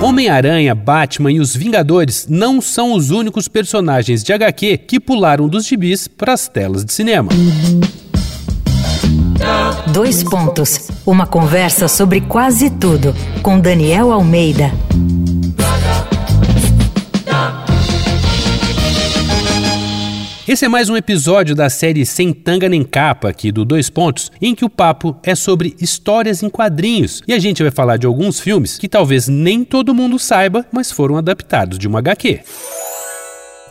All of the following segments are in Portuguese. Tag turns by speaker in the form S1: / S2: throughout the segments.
S1: Homem-Aranha, Batman e os Vingadores não são os únicos personagens de HQ que pularam dos gibis para as telas de cinema.
S2: Dois pontos. Uma conversa sobre quase tudo com Daniel Almeida.
S1: Esse é mais um episódio da série Sem Tanga Nem Capa, aqui do Dois Pontos, em que o papo é sobre histórias em quadrinhos. E a gente vai falar de alguns filmes que talvez nem todo mundo saiba, mas foram adaptados de uma HQ.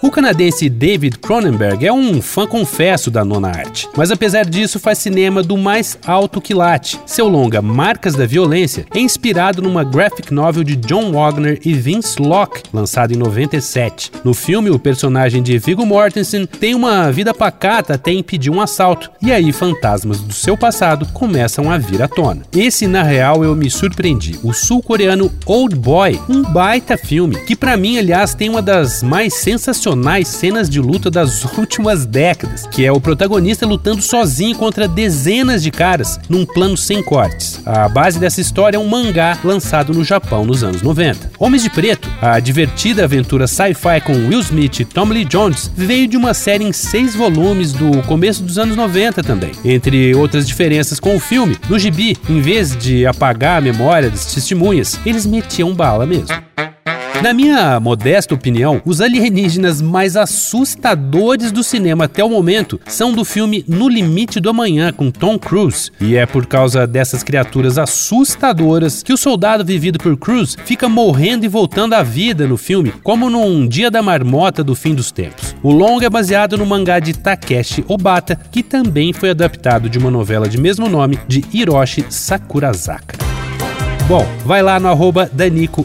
S1: O canadense David Cronenberg é um fã confesso da nona arte, mas apesar disso faz cinema do mais alto quilate. Seu longa Marcas da Violência é inspirado numa graphic novel de John Wagner e Vince Locke, lançado em 97. No filme, o personagem de Viggo Mortensen tem uma vida pacata até impedir um assalto, e aí fantasmas do seu passado começam a vir à tona. Esse, na real, eu me surpreendi. O sul-coreano Old Boy, um baita filme, que para mim, aliás, tem uma das mais sensacionais sensacionais cenas de luta das últimas décadas, que é o protagonista lutando sozinho contra dezenas de caras num plano sem cortes. A base dessa história é um mangá lançado no Japão nos anos 90. Homens de Preto, a divertida aventura sci-fi com Will Smith e Tommy Lee Jones, veio de uma série em seis volumes do começo dos anos 90 também. Entre outras diferenças com o filme, no gibi, em vez de apagar a memória das testemunhas, eles metiam bala mesmo. Na minha modesta opinião, os alienígenas mais assustadores do cinema até o momento são do filme No Limite do Amanhã, com Tom Cruise. E é por causa dessas criaturas assustadoras que o soldado vivido por Cruise fica morrendo e voltando à vida no filme, como num Dia da Marmota do fim dos tempos. O longa é baseado no mangá de Takeshi Obata, que também foi adaptado de uma novela de mesmo nome de Hiroshi Sakurazaka. Bom, vai lá no arroba Danico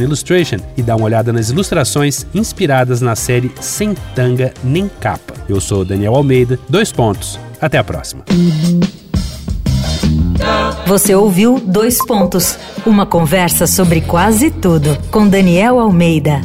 S1: Illustration e dá uma olhada nas ilustrações inspiradas na série Sem Tanga Nem Capa. Eu sou Daniel Almeida, dois pontos. Até a próxima.
S2: Você ouviu Dois Pontos, uma conversa sobre quase tudo com Daniel Almeida.